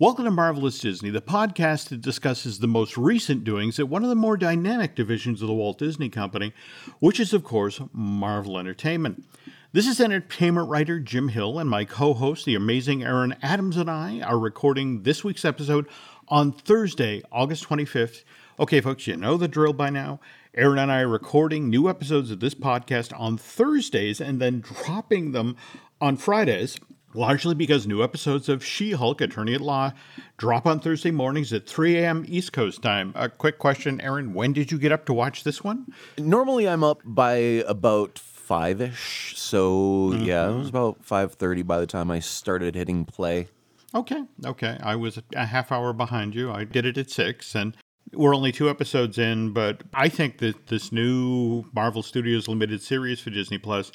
Welcome to Marvelous Disney, the podcast that discusses the most recent doings at one of the more dynamic divisions of the Walt Disney Company, which is, of course, Marvel Entertainment. This is entertainment writer Jim Hill, and my co host, the amazing Aaron Adams, and I are recording this week's episode on Thursday, August 25th. Okay, folks, you know the drill by now. Aaron and I are recording new episodes of this podcast on Thursdays and then dropping them on Fridays largely because new episodes of She Hulk Attorney at Law drop on Thursday mornings at 3 a.m. East Coast time. A quick question, Aaron when did you get up to watch this one? Normally I'm up by about five ish. So mm-hmm. yeah, it was about 5.30 by the time I started hitting play. Okay, okay. I was a half hour behind you. I did it at 6 and we're only two episodes in, but I think that this new Marvel Studios limited series for Disney Plus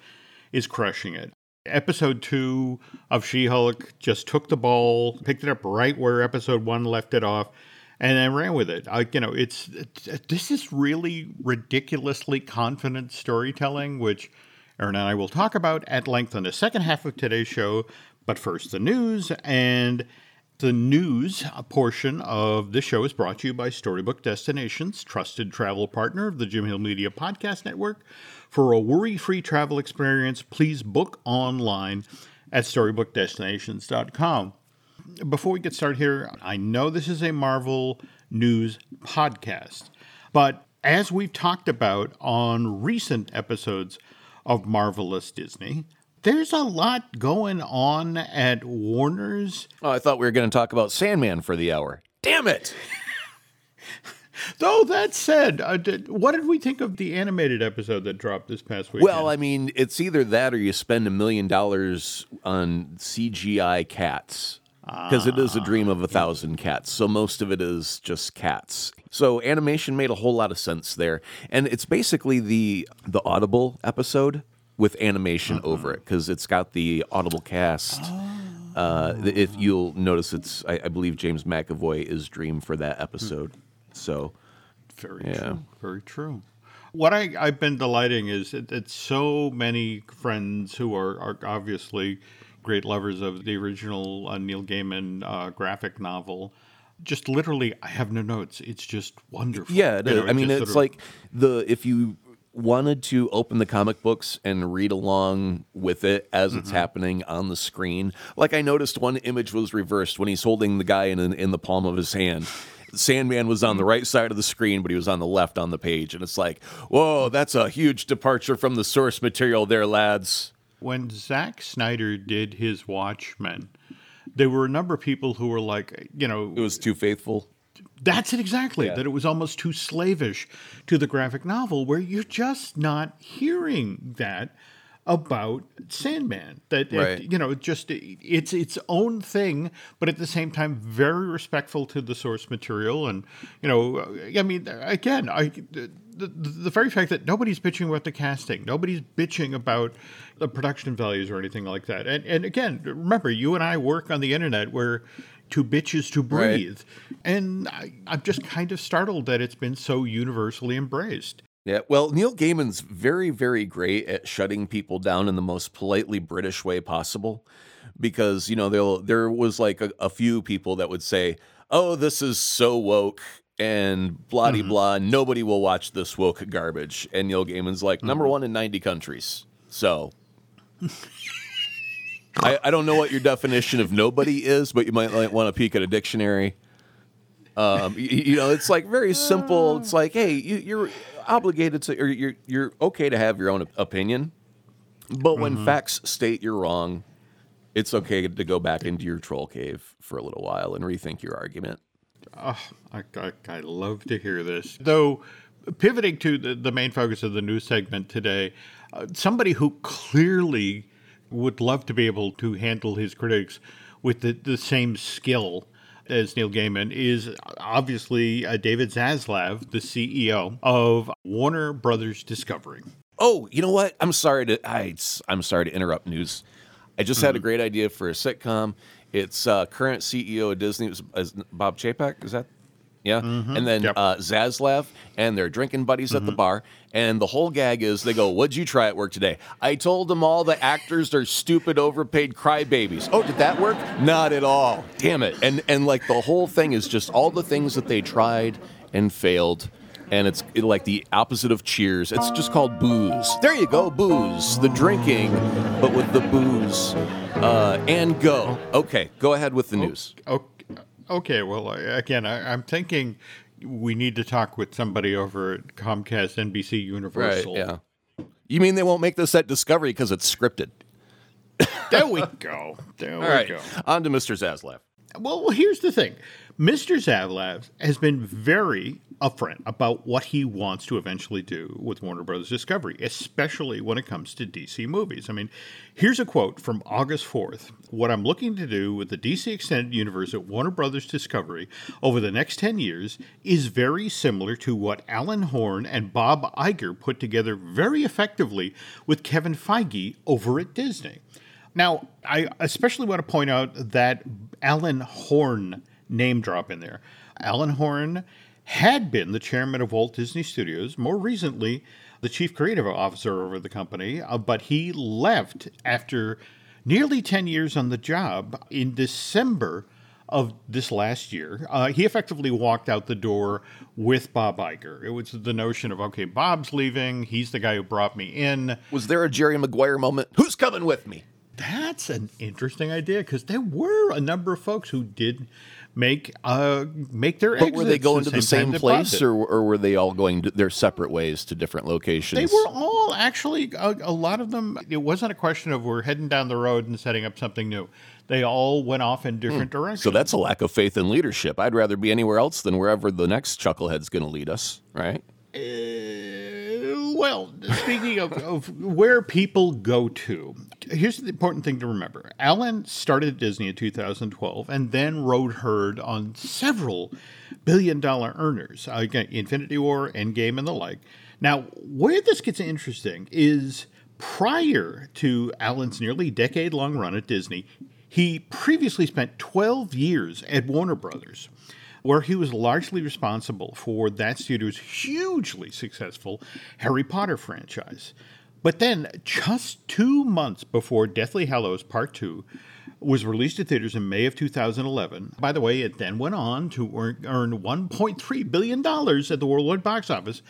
is crushing it. Episode two of She Hulk just took the ball, picked it up right where episode one left it off, and then ran with it. I, you know, it's, it's this is really ridiculously confident storytelling, which Aaron and I will talk about at length in the second half of today's show. But first, the news and. The news portion of the show is brought to you by Storybook Destinations, trusted travel partner of the Jim Hill Media Podcast Network. For a worry free travel experience, please book online at StorybookDestinations.com. Before we get started here, I know this is a Marvel news podcast, but as we've talked about on recent episodes of Marvelous Disney, there's a lot going on at Warner's. Oh, I thought we were going to talk about Sandman for the hour. Damn it! Though that said, uh, did, what did we think of the animated episode that dropped this past week? Well, I mean, it's either that or you spend a million dollars on CGI cats because it is a dream of a thousand cats. So most of it is just cats. So animation made a whole lot of sense there, and it's basically the the Audible episode with animation uh-huh. over it because it's got the Audible cast. Oh. Uh, if you'll notice, it's I, I, believe James McAvoy is Dream for that episode. Hmm. So, very yeah. true. Very true. What I, I've been delighting is that so many friends who are, are obviously great lovers of the original uh, Neil Gaiman uh, graphic novel. Just literally, I have no notes. It's just wonderful. Yeah, you know, I mean, it's sort of... like the if you wanted to open the comic books and read along with it as mm-hmm. it's happening on the screen. Like I noticed one image was reversed when he's holding the guy in in the palm of his hand. Sandman was on the right side of the screen, but he was on the left on the page. And it's like, whoa, that's a huge departure from the source material there, lads. When Zack Snyder did his Watchmen, there were a number of people who were like, you know, it was too faithful. That's it exactly. Yeah. That it was almost too slavish to the graphic novel, where you're just not hearing that about Sandman. That right. it, you know, just it's its own thing, but at the same time, very respectful to the source material. And you know, I mean, again, I the, the very fact that nobody's bitching about the casting, nobody's bitching about the production values or anything like that. And and again, remember, you and I work on the internet where to bitches to breathe. Right. And I, I'm just kind of startled that it's been so universally embraced. Yeah, well, Neil Gaiman's very, very great at shutting people down in the most politely British way possible, because you know there was like a, a, few people that would say, "Oh, this is so woke." And blah mm-hmm. blah, nobody will watch this woke garbage. And Neil Gaiman's like, mm-hmm. number one in 90 countries. So I, I, don't know what your definition of nobody is, but you might like, want to peek at a dictionary. Um, you, you, know, it's like very simple. It's like, hey, you, are obligated to, or you're you're okay to have your own opinion, but when mm-hmm. facts state you're wrong, it's okay to go back into your troll cave for a little while and rethink your argument. Oh, I, I, I love to hear this. Though, pivoting to the, the main focus of the news segment today, uh, somebody who clearly would love to be able to handle his critics with the, the same skill as Neil Gaiman is obviously uh, David Zaslav, the CEO of Warner Brothers Discovery. Oh, you know what? I'm sorry to I, I'm sorry to interrupt news. I just mm-hmm. had a mm-hmm. great idea for a sitcom. It's uh, current CEO of Disney is, Bob Chapek. Is that Yeah. And then Yep. uh, Zaslav and their drinking buddies at the bar. And the whole gag is they go, What'd you try at work today? I told them all the actors are stupid, overpaid crybabies. Oh, did that work? Not at all. Damn it. And, and like the whole thing is just all the things that they tried and failed. And it's like the opposite of cheers. It's just called booze. There you go, booze. The drinking, but with the booze. Uh, and go. Okay, go ahead with the news. Okay, okay well, again, I, I'm thinking we need to talk with somebody over at Comcast NBC Universal. Yeah. You mean they won't make this at Discovery because it's scripted? There we go. There All we right. go. On to Mr. Zaslav. Well, well, here's the thing. Mr. Zaslav has been very upfront about what he wants to eventually do with Warner Brothers Discovery, especially when it comes to DC movies. I mean, here's a quote from August 4th. What I'm looking to do with the DC Extended Universe at Warner Brothers Discovery over the next 10 years is very similar to what Alan Horn and Bob Iger put together very effectively with Kevin Feige over at Disney. Now, I especially want to point out that Alan Horn name drop in there. Alan Horn had been the chairman of Walt Disney Studios, more recently, the chief creative officer over the company, uh, but he left after nearly 10 years on the job in December of this last year. Uh, he effectively walked out the door with Bob Iger. It was the notion of, okay, Bob's leaving. He's the guy who brought me in. Was there a Jerry Maguire moment? Who's coming with me? That's an interesting idea because there were a number of folks who did make uh make their But were they going the to the same same place, or, or were they all going to their separate ways to different locations? They were all actually a, a lot of them. It wasn't a question of we're heading down the road and setting up something new. They all went off in different directions. Hmm. So that's a lack of faith in leadership. I'd rather be anywhere else than wherever the next chucklehead's going to lead us, right? Uh, well, speaking of, of where people go to, here's the important thing to remember. Alan started at Disney in 2012 and then rode herd on several billion dollar earners, uh, Infinity War, Endgame, and the like. Now, where this gets interesting is prior to Alan's nearly decade long run at Disney, he previously spent 12 years at Warner Brothers where he was largely responsible for that studio's hugely successful Harry Potter franchise. But then, just two months before Deathly Hallows Part 2 was released to theaters in May of 2011, by the way, it then went on to earn, earn $1.3 billion at the worldwide box office.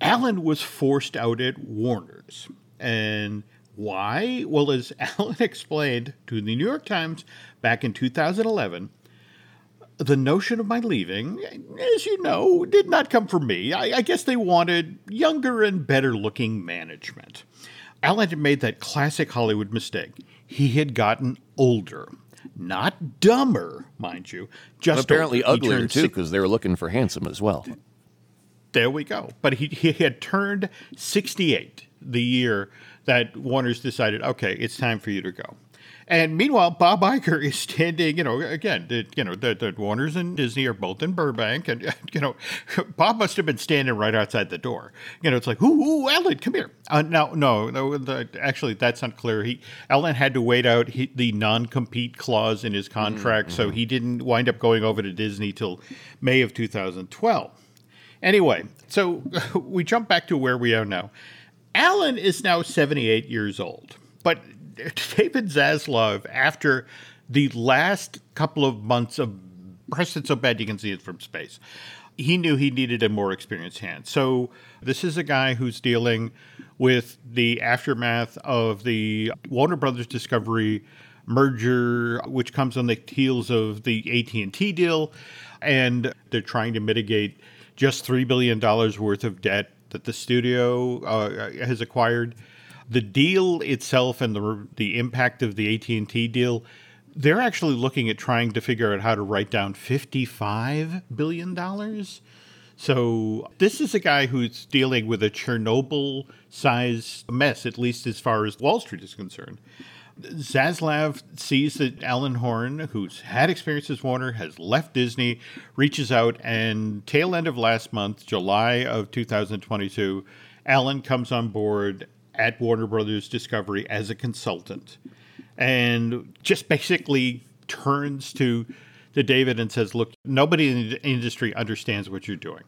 Alan was forced out at Warner's. And why? Well, as Alan explained to the New York Times back in 2011, the notion of my leaving, as you know, did not come from me. I, I guess they wanted younger and better looking management. Alan had made that classic Hollywood mistake. He had gotten older. Not dumber, mind you. Just Apparently older. Uglier too, because they were looking for handsome as well. there we go. But he, he had turned 68 the year that Warner's decided, okay, it's time for you to go. And meanwhile, Bob Iger is standing, you know, again, the, you know, the, the Warners and Disney are both in Burbank. And, you know, Bob must have been standing right outside the door. You know, it's like, ooh, ooh Alan, come here. Uh, no, no, no the, actually, that's not clear. He Alan had to wait out he, the non compete clause in his contract. So he didn't wind up going over to Disney till May of 2012. Anyway, so we jump back to where we are now. Alan is now 78 years old, but David Zaslav, after the last couple of months of press it so bad you can see it from space, he knew he needed a more experienced hand. So this is a guy who's dealing with the aftermath of the Warner Brothers Discovery merger, which comes on the heels of the AT&T deal, and they're trying to mitigate just $3 billion worth of debt that the studio uh, has acquired. The deal itself and the, the impact of the AT&T deal, they're actually looking at trying to figure out how to write down $55 billion. So this is a guy who's dealing with a Chernobyl size mess, at least as far as Wall Street is concerned. Zaslav sees that Alan Horn, who's had experience as Warner, has left Disney, reaches out, and tail end of last month, July of 2022, Alan comes on board at Warner Brothers Discovery as a consultant and just basically turns to to David and says, Look, nobody in the industry understands what you're doing.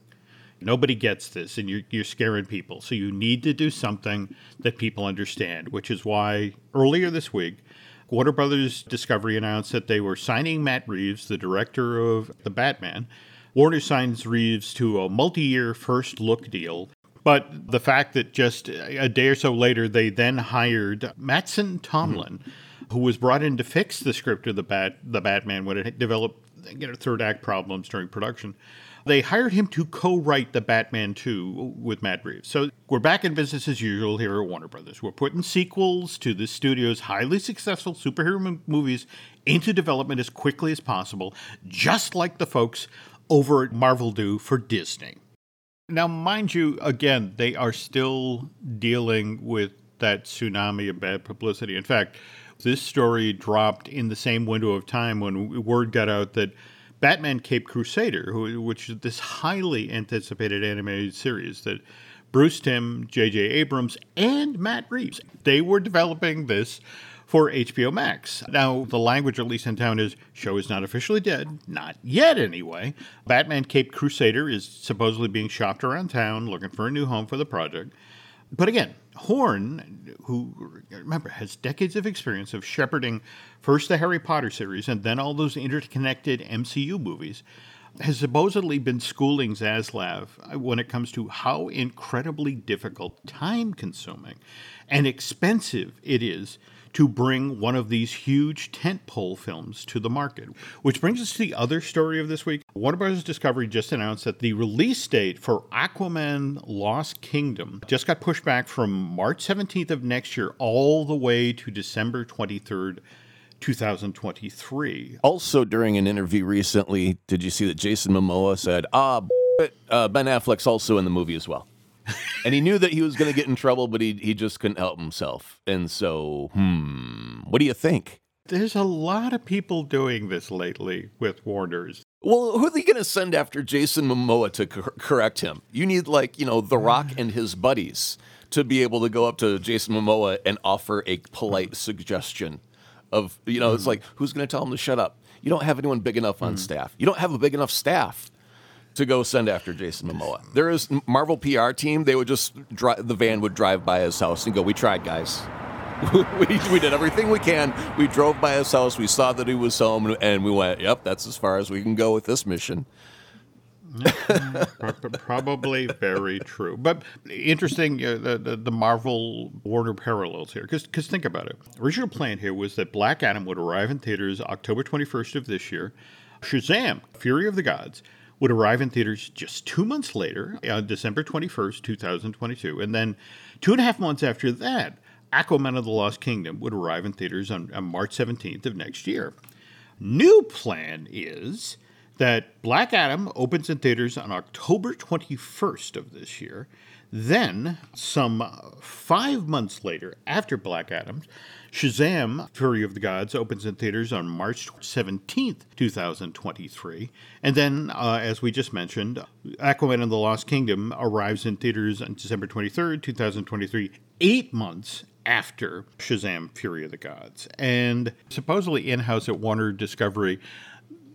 Nobody gets this, and you're, you're scaring people. So you need to do something that people understand, which is why earlier this week, Warner Brothers Discovery announced that they were signing Matt Reeves, the director of The Batman. Warner signs Reeves to a multi year first look deal. But the fact that just a day or so later, they then hired Mattson Tomlin, mm-hmm. who was brought in to fix the script of the Bat, the Batman when it developed you know, third act problems during production. They hired him to co-write the Batman 2 with Matt Reeves. So we're back in business as usual here at Warner Brothers. We're putting sequels to the studio's highly successful superhero m- movies into development as quickly as possible, just like the folks over at Marvel do for Disney. Now, mind you, again, they are still dealing with that tsunami of bad publicity. In fact, this story dropped in the same window of time when word got out that Batman Caped Crusader, which is this highly anticipated animated series that Bruce Timm, J.J. Abrams, and Matt Reeves, they were developing this for HBO Max. Now, the language, at least in town, is show is not officially dead. Not yet, anyway. Batman Caped Crusader is supposedly being shopped around town looking for a new home for the project. But again, Horn, who remember has decades of experience of shepherding first the Harry Potter series and then all those interconnected MCU movies, has supposedly been schooling Zaslav when it comes to how incredibly difficult, time consuming, and expensive it is to bring one of these huge tentpole films to the market. Which brings us to the other story of this week. Warner Bros. Discovery just announced that the release date for Aquaman Lost Kingdom just got pushed back from March 17th of next year all the way to December 23rd. 2023. Also, during an interview recently, did you see that Jason Momoa said, ah, uh, Ben Affleck's also in the movie as well? And he knew that he was going to get in trouble, but he he just couldn't help himself. And so, hmm, what do you think? There's a lot of people doing this lately with Warners. Well, who are they going to send after Jason Momoa to cor- correct him? You need like you know The Rock and his buddies to be able to go up to Jason Momoa and offer a polite suggestion. Of you know, it's like who's going to tell him to shut up? You don't have anyone big enough on mm. staff. You don't have a big enough staff to go send after Jason Momoa. There is Marvel PR team. They would just drive, the van would drive by his house and go, "We tried, guys. we, we did everything we can. We drove by his house. We saw that he was home, and we went, "Yep, that's as far as we can go with this mission." Probably very true, but interesting uh, the, the, the Marvel Warner parallels here. Because think about it. Original plan here was that Black Adam would arrive in theaters October twenty first of this year. Shazam: Fury of the Gods would arrive in theaters just two months later, uh, December 21st, 2022. And then two and a half months after that, Aquaman of the Lost Kingdom would arrive in theaters on, on March 17th of next year. New plan is that Black Adam opens in theaters on October 21st of this year. Then, some five months later, after Black Adam, Shazam Fury of the Gods opens in theaters on March 17th, 2023. And then, uh, as we just mentioned, Aquaman and the Lost Kingdom arrives in theaters on December 23rd, 2023, eight months after Shazam Fury of the Gods. And supposedly in house at Warner Discovery,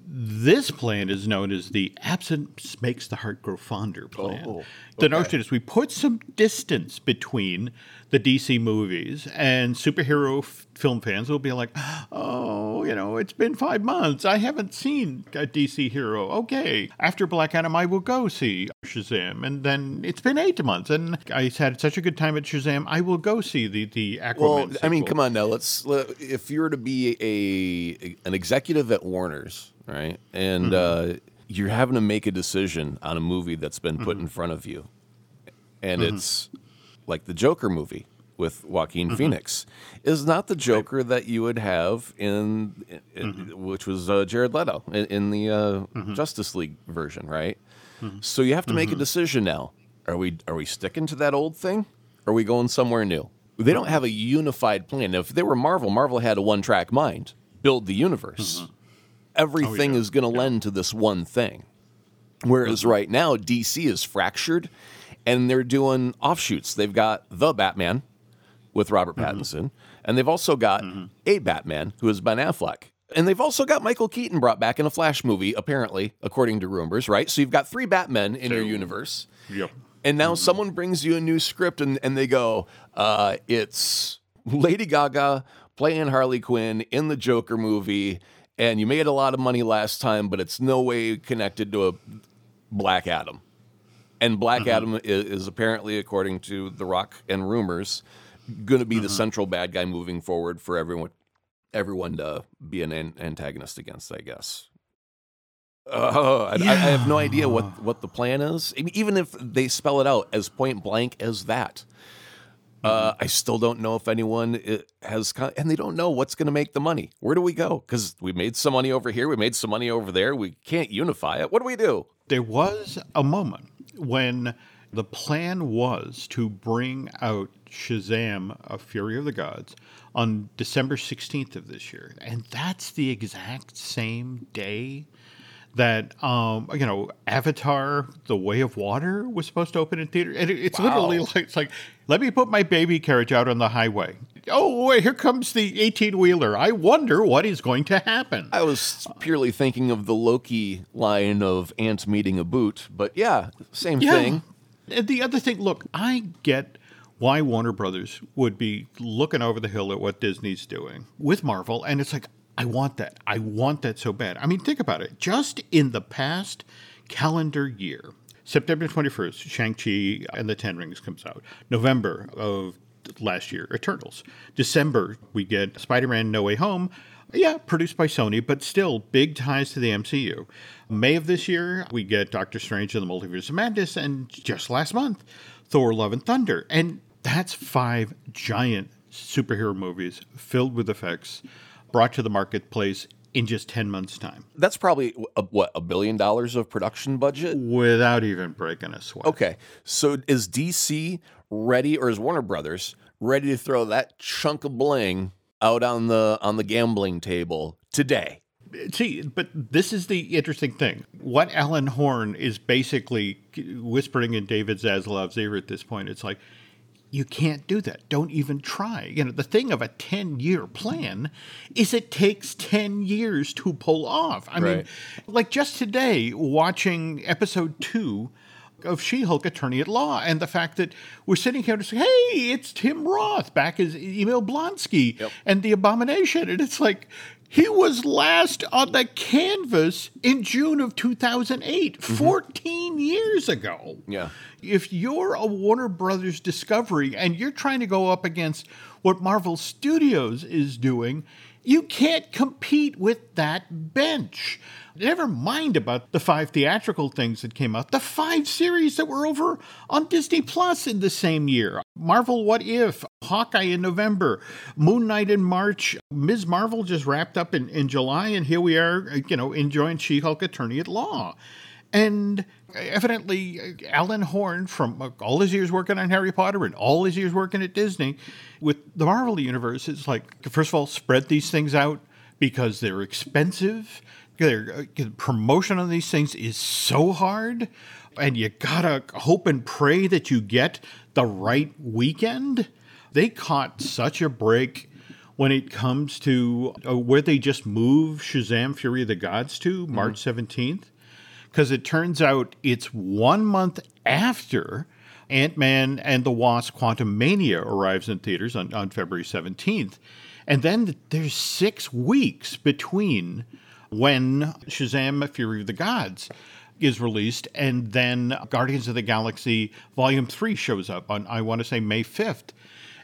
this plan is known as the absence makes the heart grow fonder plan. Oh, okay. The notion is we put some distance between the DC movies and superhero f- film fans will be like, oh, you know, it's been five months. I haven't seen a DC hero. Okay. After Black Adam, I will go see Shazam. And then it's been eight months and I had such a good time at Shazam. I will go see the, the Aquaman. Well, sequel. I mean, come on now. Let's, if you were to be a, an executive at Warner's, right? And mm-hmm. uh, you're having to make a decision on a movie that's been put mm-hmm. in front of you. And mm-hmm. it's like the Joker movie with Joaquin mm-hmm. Phoenix is not the Joker that you would have in, in mm-hmm. which was uh, Jared Leto in, in the uh, mm-hmm. Justice League version, right? Mm-hmm. So you have to make a decision now. Are we are we sticking to that old thing? Or are we going somewhere new? They don't have a unified plan. If they were Marvel, Marvel had a one track mind, build the universe everything oh, yeah. is going to yeah. lend to this one thing. Whereas mm-hmm. right now, DC is fractured and they're doing offshoots. They've got the Batman with Robert mm-hmm. Pattinson, mm-hmm. and they've also got mm-hmm. a Batman who is Ben Affleck. And they've also got Michael Keaton brought back in a Flash movie, apparently, according to rumors, right? So you've got three Batmen in your universe. Yep. And now someone brings you a new script and, and they go, uh, it's Lady Gaga playing Harley Quinn in the Joker movie, and you made a lot of money last time, but it's no way connected to a Black Adam. And Black Adam is, is apparently, according to The Rock and rumors, going to be the central bad guy moving forward for everyone everyone to be an an- antagonist against, I guess. Uh, I, I have no idea what, what the plan is. Even if they spell it out as point blank as that, uh, I still don't know if anyone has, con- and they don't know what's going to make the money. Where do we go? Because we made some money over here, we made some money over there. We can't unify it. What do we do? There was a moment when the plan was to bring out Shazam, A Fury of the Gods, on December 16th of this year. And that's the exact same day that, um, you know, Avatar, The Way of Water was supposed to open in theater. And it- it's literally like, it's like, let me put my baby carriage out on the highway. Oh, wait, here comes the 18 wheeler. I wonder what is going to happen. I was purely thinking of the Loki line of ants meeting a boot, but yeah, same thing. And the other thing, look, I get why Warner Brothers would be looking over the hill at what Disney's doing with Marvel, and it's like, I want that. I want that so bad. I mean, think about it. Just in the past calendar year, September 21st, Shang-Chi and the Ten Rings comes out. November of last year, Eternals. December, we get Spider-Man No Way Home. Yeah, produced by Sony, but still big ties to the MCU. May of this year, we get Doctor Strange and the Multiverse of Madness, and just last month, Thor Love and Thunder. And that's five giant superhero movies filled with effects brought to the marketplace in just 10 months' time That's probably a, what a billion dollars of production budget. without even breaking a sweat. Okay, so is DC ready, or is Warner Brothers ready to throw that chunk of bling out on the on the gambling table today? See, but this is the interesting thing. What Alan Horn is basically whispering in David Zaslav's ear at this point, it's like, you can't do that. Don't even try. You know, the thing of a 10 year plan is it takes 10 years to pull off. I mean, like just today, watching episode two of She Hulk Attorney at Law, and the fact that we're sitting here to say, hey, it's Tim Roth back as Emil Blonsky Yep. and The Abomination. And it's like, he was last on the canvas in June of 2008, mm-hmm. 14 years ago. Yeah. If you're a Warner Brothers Discovery and you're trying to go up against what Marvel Studios is doing, you can't compete with that bench. Never mind about the five theatrical things that came out, the five series that were over on Disney Plus in the same year. Marvel What If, Hawkeye in November, Moon Knight in March, Ms. Marvel just wrapped up in, in July, and here we are, uh, you know, enjoying She Hulk Attorney at Law. And evidently, uh, Alan Horn, from uh, all his years working on Harry Potter and all his years working at Disney, with the Marvel Universe, is like, first of all, spread these things out because they're expensive. Their uh, promotion on these things is so hard, and you gotta hope and pray that you get the right weekend. They caught such a break when it comes to uh, where they just move Shazam Fury of the Gods to March 17th because it turns out it's one month after Ant Man and the Wasp Quantumania arrives in theaters on, on February 17th. And then there's six weeks between when Shazam Fury of the Gods is released and then Guardians of the Galaxy Volume 3 shows up on, I want to say, May 5th.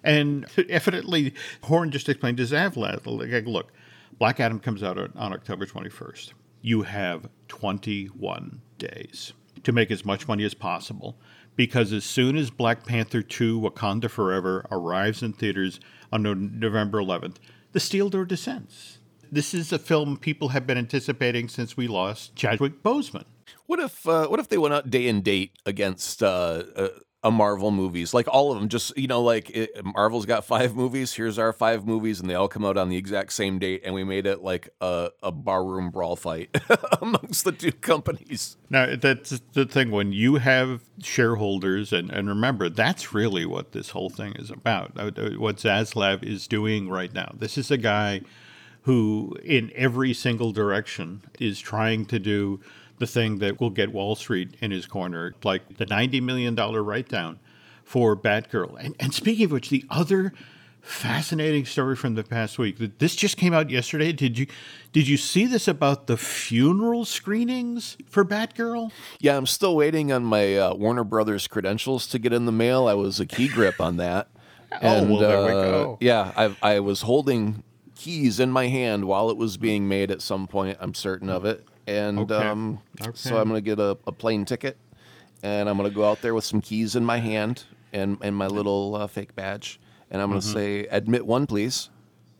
And evidently, Horn just explained to Zaslav, like, look, Black Adam comes out on, on October 21st. You have 21 days to make as much money as possible because as soon as Black Panther 2 Wakanda Forever arrives in theaters on November 11th, the steel door descends. This is a film people have been anticipating since we lost Chadwick Boseman. What if uh, what if they went out day and date against uh, uh, a Marvel movies, like all of them? Just you know, like it, Marvel's got five movies. Here's our five movies, and they all come out on the exact same date, and we made it like a, a barroom brawl fight amongst the two companies. Now, that's the thing when you have shareholders, and, and remember, that's really what this whole thing is about. Uh, uh, What Zaslav is doing right now. This is a guy who, in every single direction, is trying to do the thing that will get Wall Street in his corner, like the $90 million write down for Batgirl. And, and speaking of which, the other fascinating story from the past week. This just came out yesterday. Did you did you see this about the funeral screenings for Batgirl? Yeah, I'm still waiting on my uh, Warner Brothers credentials to get in the mail. I was a key grip on that. And, oh, well, there uh, we go. Yeah, I, I was holding keys in my hand while it was being made at some point. I'm certain of it. And okay. Um, okay. so I'm going to get a, a, plane ticket and I'm going to go out there with some keys in my hand and, and my little uh, fake badge and I'm going to mm-hmm. say, admit one, please,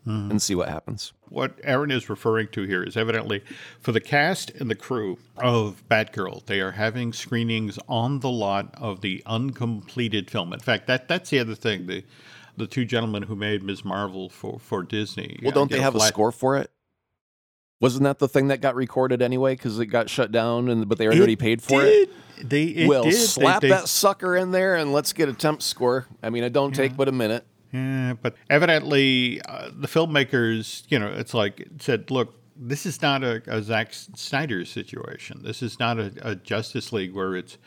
mm-hmm. and see what happens. What Aaron is referring to here is evidently for the cast and the crew of Batgirl, they are having screenings on the lot of the uncompleted film. In fact, that that's the other thing. The the two gentlemen who made Ms. Marvel for, for Disney. Well, don't they have a, flat... score for it? Wasn't that the thing that got recorded anyway? Because it got shut down, and but they already it paid for did. it. They it well did. slap they, they... that sucker in there, and let's get a temp score. I mean, it don't yeah. take but a minute. Yeah, but evidently uh, the filmmakers, you know, it's like said, look, this is not a, a Zack Snyder situation. This is not a, a, Justice League where it's,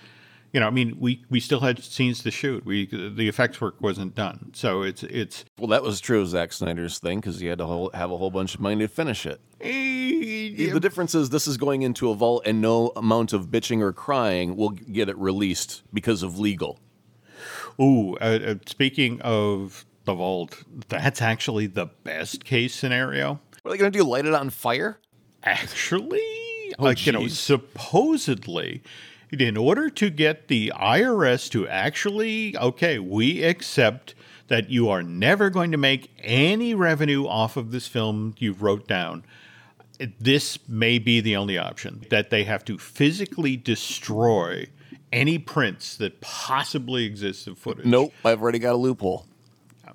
you know, I mean, we, we still had scenes to shoot. We the effects work wasn't done, so it's it's. Well, that was true of Zack Snyder's thing because he had to whole, have a whole bunch of money to finish it. yeah. The difference is this is going into a vault, and no amount of bitching or crying will get it released because of legal. Ooh, uh, uh, speaking of the vault. That's actually the best case scenario. What are they going to do? Light it on fire? Actually, oh, like, you know, supposedly, in order to get the IRS to actually, okay, we accept that you are never going to make any revenue off of this film you wrote down. This may be the only option that they have to physically destroy any prints that possibly exist of footage. Nope, I've already got a loophole.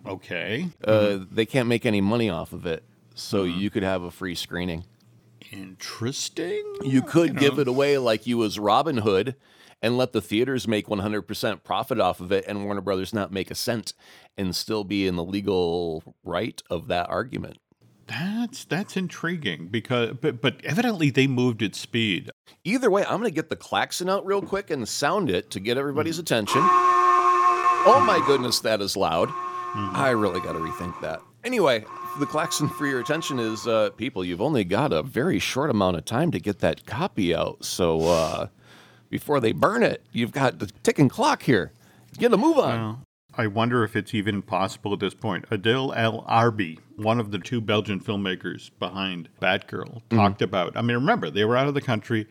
Okay. Uh, mm-hmm. They can't make any money off of it, so mm-hmm. you could have a free screening. Interesting. You could you give know. it away like you was Robin Hood and let the theaters make 100% profit off of it and Warner Brothers not make a cent and still be in the legal right of that argument. That's that's intriguing because but but evidently they moved at speed. Either way, I'm going to get the klaxon out real quick and sound it to get everybody's mm. attention. Oh my goodness, that is loud. Mm-hmm. I really got to rethink that. Anyway, the klaxon for your attention is uh, people, you've only got a very short amount of time to get that copy out. So uh, before they burn it, you've got the ticking clock here. Get a move on. Well, I wonder if it's even possible at this point. Adil El Arbi, one of the two Belgian filmmakers behind Batgirl, mm-hmm. talked about. I mean, remember, they were out of the country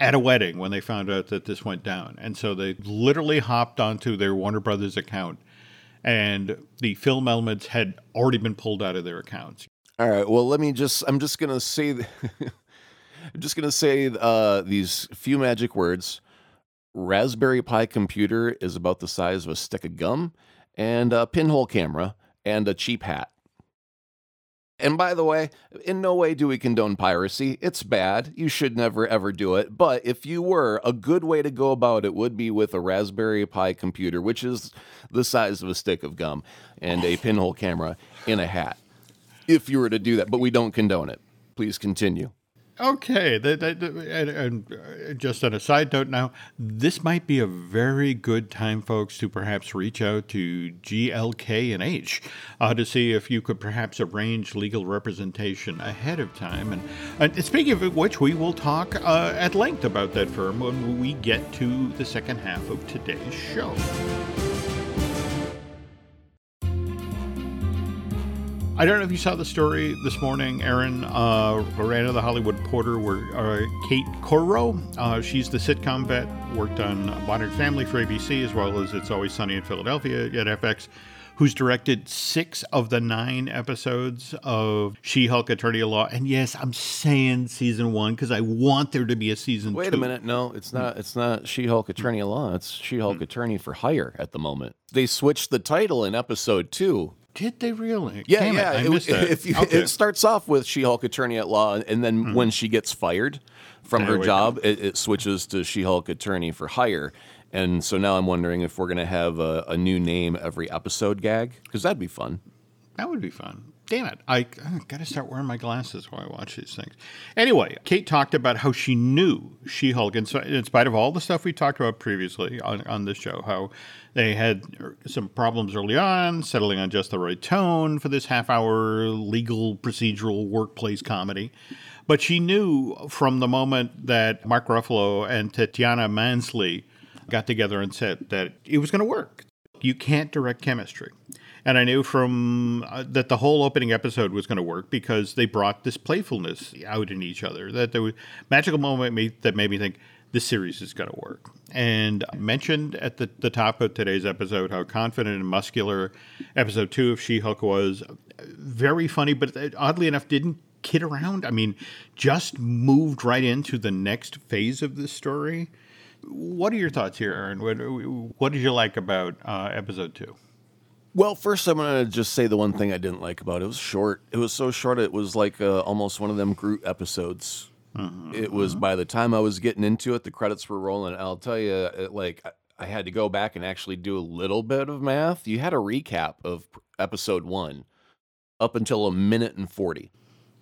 at a wedding when they found out that this went down. And so they literally hopped onto their Warner Brothers account and the film elements had already been pulled out of their accounts. All right. Well, let me just. I'm just gonna say. I'm just gonna say uh, these few magic words. Raspberry Pi computer is about the size of a stick of gum, and a pinhole camera, and a cheap hat. And by the way, in no way do we condone piracy. It's bad. You should never ever do it. But if you were, a good way to go about it would be with a Raspberry Pi computer, which is the size of a stick of gum, and a pinhole camera in a hat. If you were to do that, but we don't condone it. Please continue. Okay, and, uh, just on a side note now, this might be a very good time, folks, to perhaps reach out to GLK and H uh, to see if you could perhaps arrange legal representation ahead of time. And, and speaking of which, we will talk uh, at length about that firm when we get to the second half of today's show. I don't know if you saw the story this morning, Aaron. Uh, Lorena, the Hollywood Reporter, where uh, Kate Coiro, uh, she's the sitcom vet, worked on Modern Family for ABC as well as It's Always Sunny in Philadelphia at FX, who's directed six of the nine episodes of She-Hulk Attorney at Law. And yes, I'm saying season one because I want there to be a season. Wait two. a minute, no, it's not. It's not She-Hulk Attorney at Law. It's She-Hulk mm. Attorney for Hire at the moment. They switched the title in episode two did they really? Yeah, Damn yeah. It, it, if you, okay. it starts off with She-Hulk attorney at law, and then mm-hmm. when she gets fired from there her job, it, it, switches to She-Hulk attorney for hire. And so now I'm wondering if we're going to have a, a, new name every episode gag because that'd be fun. That would be fun. Damn it, I, I got to start wearing my glasses while I watch these things. Anyway, Kate talked about how she knew She Hulk, in, in spite of all the stuff we talked about previously on, on the show, how they had some problems early on, settling on just the right tone for this half hour legal procedural workplace comedy. But she knew from the moment that Mark Ruffalo and Tatiana Maslany got together and said that it was going to work. You can't direct chemistry. And I knew from uh, that the whole opening episode was going to work because they brought this playfulness out in each other. That there was magical moment made, that made me think this series is going to work. And I mentioned at the, the top of today's episode how confident and muscular episode two of She Hulk was. Very funny, but oddly enough, didn't kid around. I mean, just moved right into the next phase of the story. What are your thoughts here, Aaron? What, what did you like about uh, episode two? Well, first, I'm going to just say the one thing I didn't like about it. It was short. It was so short, it was like uh, almost one of them Groot episodes. Mm-hmm. It was by the time I was getting into it, the credits were rolling. I'll tell you, it, like, I had to go back and actually do a little bit of math. You had a recap of episode one up until a minute and 40.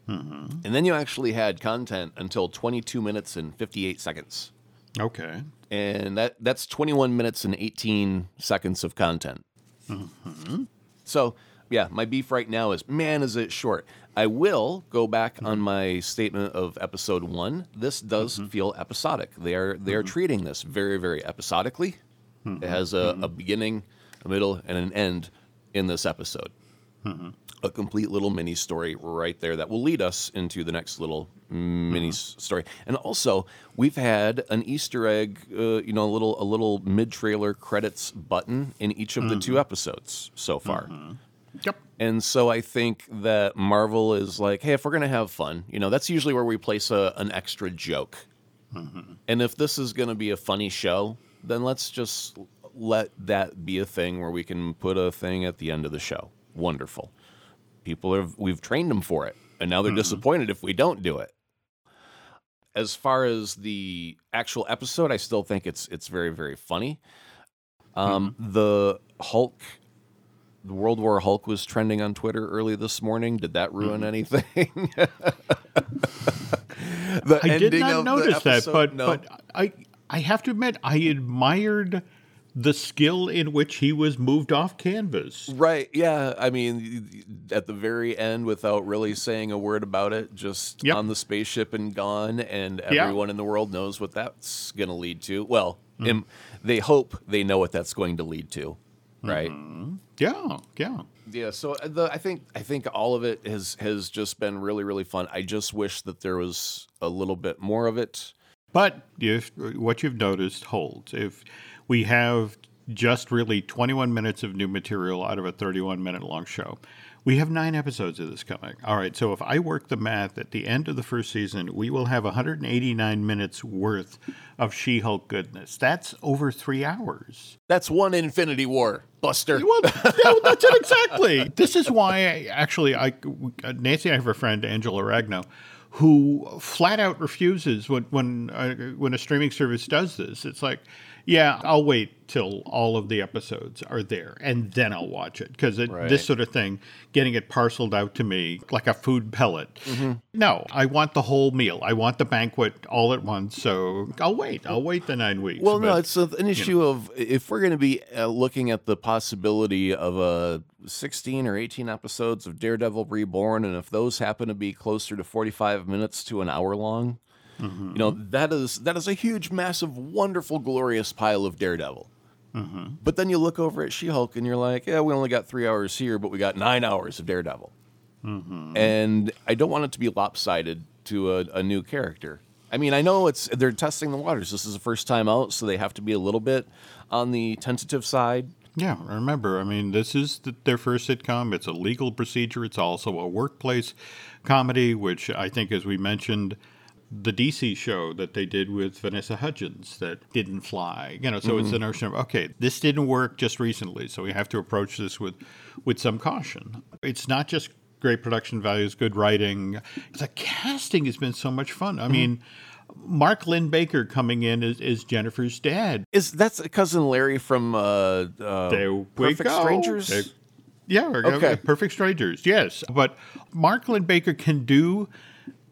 Mm-hmm. And then you actually had content until 22 minutes and 58 seconds. Okay. And that that's 21 minutes and 18 seconds of content. Mm-hmm. So, yeah, my beef right now is man, is it short. I will go back on my statement of episode one. This does mm-hmm. feel episodic. They are they are mm-hmm. treating this very very episodically. Mm-hmm. It has a, a, mm-hmm. beginning, a middle, and an end in this episode. Mm-hmm. A complete little mini story right there that will lead us into the next little mini mm-hmm. story. And also, we've had an Easter egg, uh, you know, a little a little mid trailer credits button in each of the two episodes so far. Yep. And so I think that Marvel is like, hey, if we're going to have fun, you know, that's usually where we place a, an extra joke. Mm-hmm. And if this is going to be a funny show, then let's just let that be a thing where we can put a thing at the end of the show. Wonderful. People have, we've trained them for it. And now they're mm-hmm. disappointed if we don't do it. As far as the actual episode, I still think it's it's very very funny. Um, mm-hmm. The Hulk the World War Hulk was trending on Twitter early this morning. Did that ruin mm. anything? I did not notice that, but no. but I I have to admit I admired the skill in which he was moved off canvas. Right. Yeah. I mean, at the very end, without really saying a word about it, just yep. on the spaceship and gone, and everyone in the world knows what that's going to lead to. Well, mm. they hope they know what that's going to lead to right? Mm-hmm. Yeah, yeah, yeah. So uh, the, I think I think all of it has has just been really really fun. I just wish that there was a little bit more of it. But if what you've noticed holds, if we have just really 21 minutes of new material out of a 31 minute long show, we have nine episodes of this coming. All right, so if I work the math at the end of the first season, we will have 189 minutes worth of She Hulk goodness. That's over three hours. That's one Infinity War, Buster. Well, that's it exactly. This is why I actually, I Nancy, I have a friend, Angela Ragno, who flat out refuses when when uh, when a streaming service does this. It's like yeah, I'll wait till all of the episodes are there and then I'll watch it because right. this sort of thing, getting it parceled out to me like a food pellet. Mm-hmm. No, I want the whole meal. I want the banquet all at once. So I'll wait. I'll wait the nine weeks. Well, but, no, it's an issue you know. of if we're going to be uh, looking at the possibility of a 16 or 18 episodes of Daredevil Reborn, and if those happen to be closer to 45 minutes to an hour long Mm-hmm. You know that is that is a huge, massive, wonderful, glorious pile of Daredevil. Mm-hmm. But then you look over at She Hulk and you're like, yeah, we only got three hours here, but we got nine hours of Daredevil. Mm-hmm. And I don't want it to be lopsided to a, a, new character. I mean, I know it's they're testing the waters. This is the first time out, so they have to be a little bit on the tentative side. Yeah, remember, I mean, this is the, their first sitcom. It's a legal procedure. It's also a workplace comedy, which I think, as we mentioned, the DC show that they did with Vanessa Hudgens that didn't fly. You know, so mm-hmm. it's the notion of okay, this didn't work just recently, so we have to approach this with with some caution. It's not just great production values, good writing. The casting has been so much fun. I mm-hmm. mean. Mark Linn-Baker coming in as, as Jennifer's dad. Is that's cousin Larry from uh, uh, Perfect Strangers? There, Yeah, Okay. Perfect Strangers. Yes, but Mark Linn-Baker can do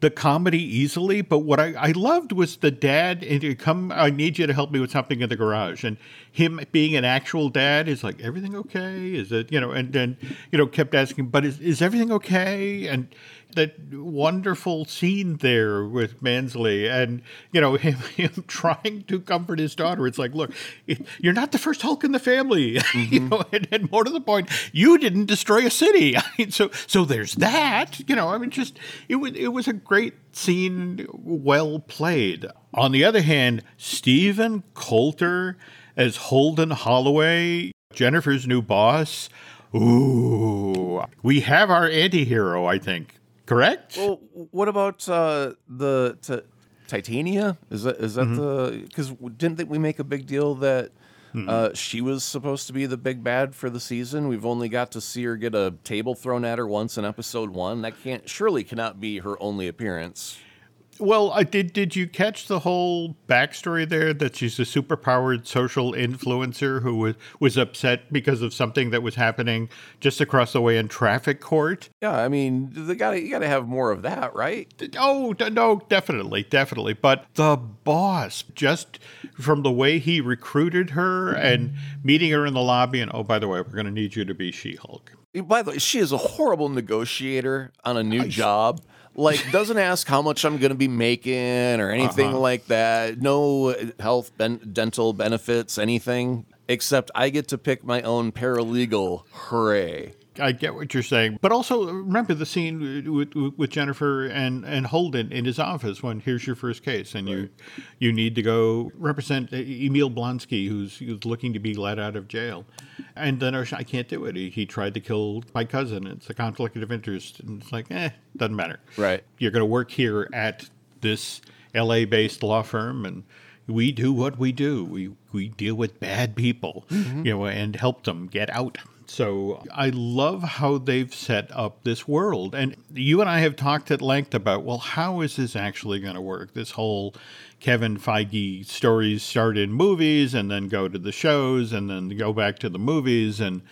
the comedy easily. But what I, I loved was the dad. And come, I need you to help me with something in the garage, and him being an actual dad is like, everything okay? Is it you know? And then you know kept asking, but is is everything okay? And that wonderful scene there with Maslany and you know him, him trying to comfort his daughter. It's like, look, it- you're not the first Hulk in the family, you mm-hmm. know. And, and more to the point, you didn't destroy a city. I mean, so so there's that. You know, I mean, just it was it was a great scene, well played. On the other hand, Stephen Coulter as Holden Holliway, Jennifer's new boss. Ooh, we have our anti-hero, I think. Correct? Well, what about uh, the t- Titania? Is that is that the because didn't they, we make a big deal that uh, she was supposed to be the big bad for the season? We've only got to see her get a table thrown at her once in episode one. That can't surely cannot be her only appearance. Well, I did. Did you catch the whole backstory there? That she's a superpowered social influencer who was was upset because of something that was happening just across the way in traffic court. Yeah, I mean, they got you got to have more of that, right? Oh no, definitely, definitely. But the boss, just from the way he recruited her and meeting her in the lobby, and oh, by the way, we're going to need you to be She-Hulk. By the way, she is a horrible negotiator on a new job. Like, doesn't ask how much I'm going to be making or anything uh-huh. like that. No health, ben- dental benefits, anything. Except I get to pick my own paralegal. Hooray! I get what you're saying, but also uh, remember the scene with, with, Jennifer and, and Holden in his office when here's your first case, and you you need to go represent uh, Emil Blonsky, who's, who's looking to be let out of jail, and then I can't do it. He, he tried to kill my cousin. It's a conflict of interest, and it's like, eh, doesn't matter. Right. You're going to work here at this L.A.-based law firm, and we do what we do. We we deal with bad people, mm-hmm. you know, and help them get out. So I love how they've set up this world. And you and I have talked at length about, well, how is this actually going to work? This whole Kevin Feige stories start in movies and then go to the shows and then go back to the movies and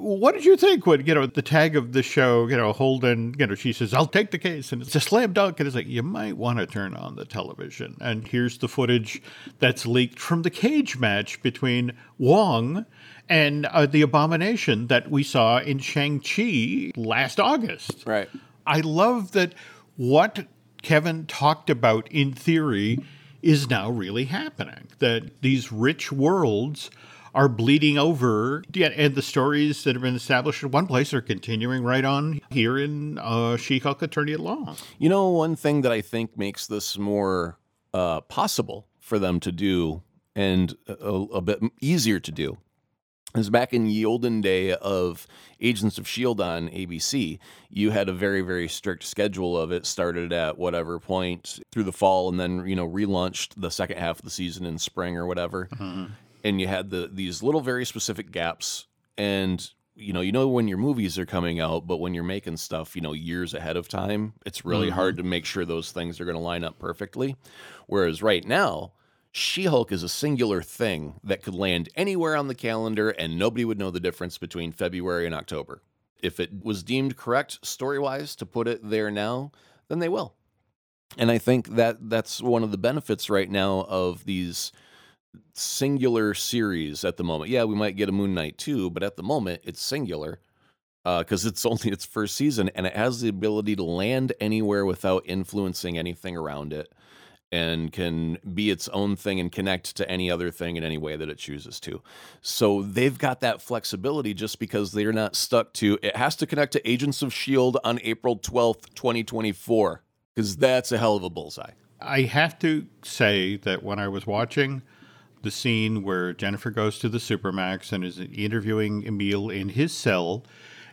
what did you think when you know the tag of the show? You know, Holden. You know, she says, "I'll take the case," and it's a slam dunk. And it's like you might want to turn on the television. And here's the footage that's leaked from the cage match between Wong and uh, the Abomination that we saw in Shang Chi last August. Right. I love that what Kevin talked about in theory is now really happening. That these rich worlds are bleeding over, yeah, and the stories that have been established in one place are continuing right on here in uh, She-Hulk Attorney at Law. You know, one thing that I think makes this more uh, possible for them to do and a, a bit easier to do is back in the olden day of Agents of S.H.I.E.L.D. On ABC, you had a very, very strict schedule of it, started at whatever point through the fall and then, you know, relaunched the second half of the season in spring or whatever. And you had the these little very specific gaps and you know, you know when your movies are coming out, but when you're making stuff, you know, years ahead of time, it's really mm-hmm. hard to make sure those things are going to line up perfectly. Whereas right now, She Hulk is a singular thing that could land anywhere on the calendar and nobody would know the difference between February and October. If it was deemed correct story wise to put it there now, then they will. And I think that that's one of the benefits right now of these singular series at the moment. Yeah, we might get a Moon Knight too, but at the moment it's singular uh, because it's only its first season and it has the ability to land anywhere without influencing anything around it and can be its own thing and connect to any other thing in any way that it chooses to. So they've got that flexibility just because they're not stuck to it has to connect to Agents of S.H.I.E.L.D. On April 12th, 2024, because that's a hell of a bullseye. I have to say that when I was watching the scene where Jennifer goes to the Supermax and is interviewing Emil in his cell,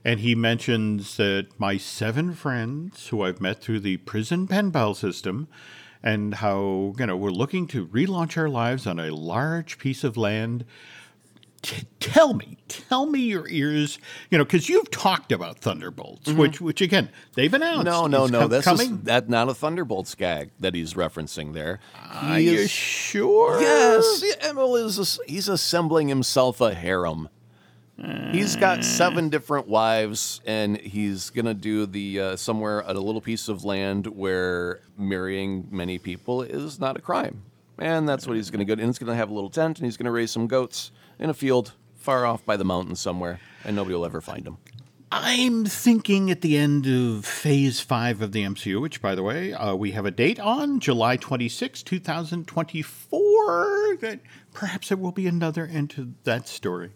and he mentions that my seven friends who I've met through the prison pen pal system, and how you know we're looking to relaunch our lives on a large piece of land. T- tell me, tell me your ears, you know, because you've talked about Thunderbolts, which, which again they've announced. No, no, no. com- That's coming. that not a Thunderbolts gag that he's referencing there. Are He you is- sure? Yes, Emil is. he's assembling himself a harem. He's got seven different wives, and he's gonna do the uh, somewhere at a little piece of land where marrying many people is not a crime, and that's what he's gonna go. And he's gonna have a little tent, and he's gonna raise some goats in a field far off by the mountains somewhere, and nobody will ever find him. I'm thinking at the end of phase five of the MCU, which, by the way, uh, we have a date on July 26, 2024. That perhaps there will be another end to that story.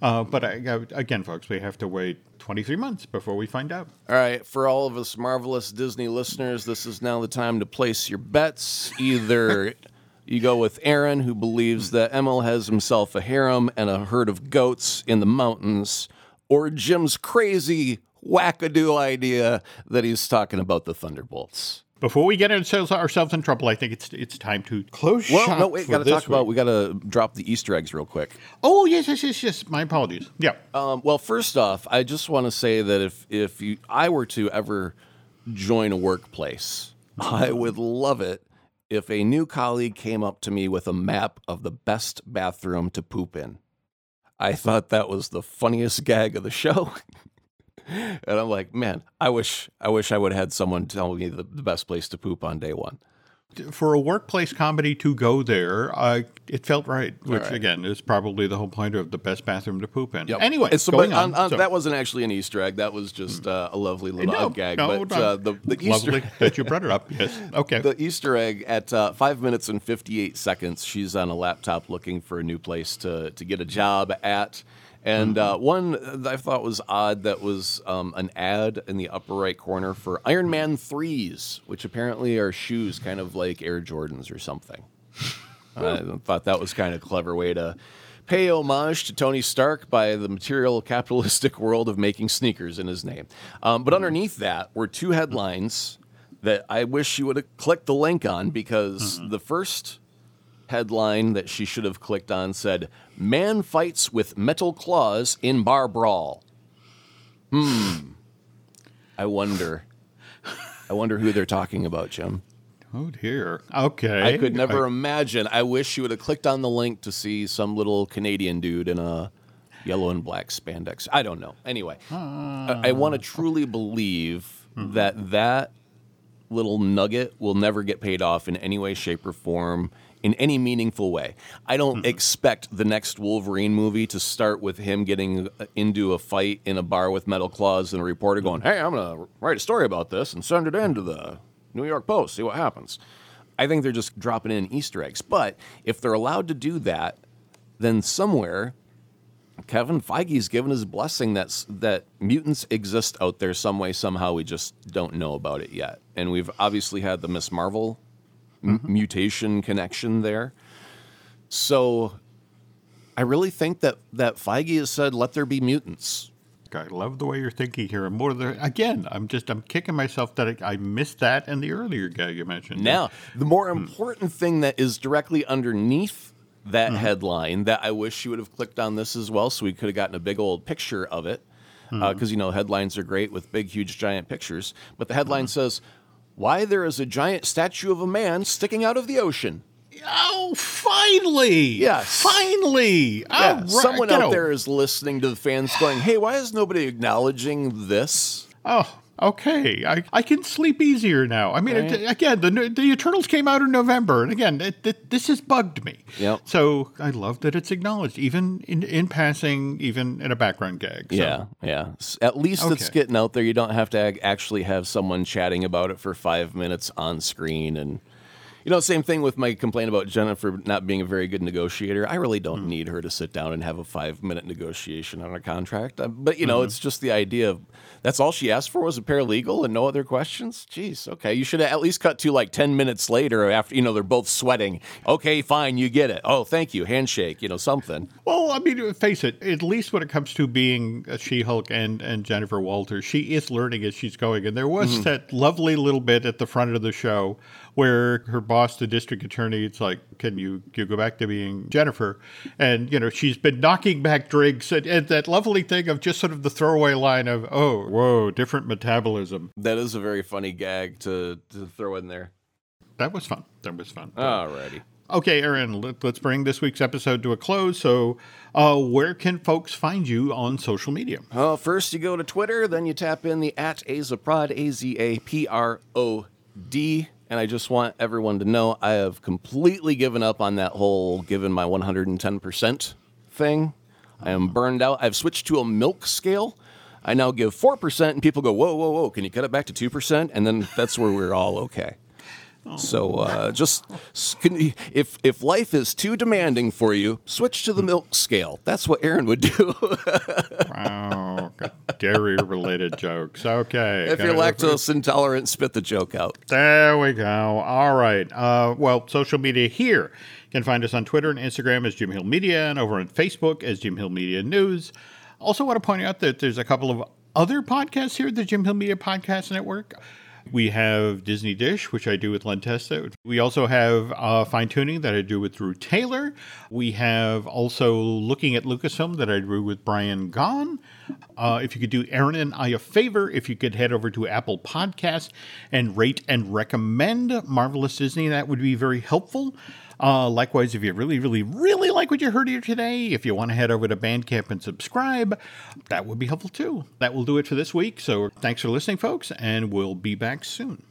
Uh, but I, I, again, folks, we have to wait 23 months before we find out. All right, for all of us marvelous Disney listeners, this is now the time to place your bets. Either you go with Aaron, who believes that Emil has himself a harem and a herd of goats in the mountains or Jim's crazy wackadoo idea that he's talking about the Thunderbolts. Before we get ourselves, ourselves in trouble, I think it's it's time to close well, shop. no, wait, got to talk about. week. We got to drop the Easter eggs real quick. Oh yes, yes, yes, yes. My apologies. Yeah. Um, well, first off, I just want to say that if if you, I were to ever join a workplace, I would love it if a new colleague came up to me with a map of the best bathroom to poop in. I thought that was the funniest gag of the show. and I'm like, man, I wish I wish I would have had someone tell me the, the best place to poop on day one. For a workplace comedy to go there, uh, it felt right. Which right. again is probably the whole point of the best bathroom to poop in. Yep. Anyway, so, going on. on- So- that wasn't actually an Easter egg. That was just uh, a lovely little no, gag. no, but no. uh, the, the Easter lovely that you brought it up. Yes. Okay. the Easter egg at uh, five minutes and 58 seconds. She's on a laptop looking for a new place to, to get a job at. And uh, one that I thought was odd that was um, an ad in the upper right corner for Iron Man 3s, which apparently are shoes kind of like Air Jordans or something. I thought that was kind of a clever way to pay homage to Tony Stark by the material capitalistic world of making sneakers in his name. Um, but underneath that were two headlines that I wish you would have clicked the link on because the first headline that she should have clicked on said, Man fights with metal claws in bar brawl. Hmm. I wonder. I wonder who they're talking about, Jim. oh dear. Okay. I could never imagine. I wish you would have clicked on the link to see some little Canadian dude in a yellow and black spandex. I don't know. Anyway, I, I want to truly believe that that little nugget will never get paid off in any way, shape, or form. In any meaningful way. I don't expect the next Wolverine movie to start with him getting uh, into a fight in a bar with metal claws and a reporter going, Hey, I'm going to write a story about this and send it in to the New York Post, see what happens. I think they're just dropping in Easter eggs. But if they're allowed to do that, then somewhere Kevin Feige's given his blessing that that mutants exist out there some way somehow. We just don't know about it yet. And we've obviously had the Ms. Marvel m- mm-hmm. mutation connection there. So I really think that that Feige has said, "Let there be mutants." I love the way you're thinking here. And more than again, I'm just I'm kicking myself that I, I missed that in the earlier gag you mentioned. Now, the more hmm. important thing that is directly underneath that mm-hmm. headline that I wish you would have clicked on this as well so we could have gotten a big old picture of it. Uh, mm-hmm. Because, you know, headlines are great with big, huge, giant pictures. But the headline says, Why there is a giant statue of a man sticking out of the ocean. Oh, finally! Yes. finally! Yeah, right, someone you out know. there is listening to the fans going, Hey, why is nobody acknowledging this? Oh, okay. I, I can sleep easier now. I mean, it, again, the the Eternals came out in November, and again, it, it, this has bugged me. Yep. So I love that it's acknowledged, even in in passing, even in a background gag. So, Yeah, yeah. At least it's getting out there. You don't have to actually have someone chatting about it for five minutes on screen. And, you know, same thing with my complaint about Jennifer not being a very good negotiator. I really don't need her to sit down and have a five minute negotiation on a contract. Uh, But, you know, it's just the idea of that's all she asked for was a paralegal and no other questions. Jeez, okay. You should have at least cut to like 10 minutes later after, you know, they're both sweating. Okay, fine, you get it. Oh, thank you. Handshake, you know, something. Well, I mean, face it. At least when it comes to being a She-Hulk and and Jennifer Walters, she is learning as she's going. And there was Mm-hmm. that lovely little bit at the front of the show where her boss, the district attorney, it's like, "Can you you go back to being Jennifer?" And you know, she's been knocking back drinks, and, and that lovely thing of just sort of the throwaway line of, "Oh, whoa, different metabolism." That is a very funny gag to, to throw in there. That was fun. That was fun. Alrighty. Okay, Aaron, let, us bring this week's episode to a close. So, uh, where can folks find you on social media? Uh, first, you go to Twitter, then you tap in the at Azaprod, A Z A P R O D. And I just want everyone to know I have completely given up on that whole given my 110% thing. I am burned out. I've switched to a milk scale. I now give 4%, and people go, whoa, whoa, whoa, can you cut it back to 2%? And then that's where we're all okay. So uh, just you, if if life is too demanding for you, switch to the milk scale. That's what Aaron would do. wow, dairy related jokes. Okay. If you're lactose intolerant, spit the joke out. There we go. All right. Uh, well, social media here. You can find us on Twitter and Instagram as Jim Hill Media, and over on Facebook as Jim Hill Media News. Also, want to point out that there's a couple of other podcasts here, at the Jim Hill Media Podcast Network. We have Disney Dish, which I do with Len Testa. We also have uh, Fine Tooning that I do with Drew Taylor. We have also looking at Lucasfilm that I do with Brian Gaughan. Uh, if you could do Aaron and I a favor, if you could head over to Apple Podcasts and rate and recommend Marvelous Disney, that would be very helpful. Uh, likewise, if you really, really, really like what you heard here today, if you want to head over to Bandcamp and subscribe, that would be helpful too. That will do it for this week. So thanks for listening, folks, and we'll be back soon.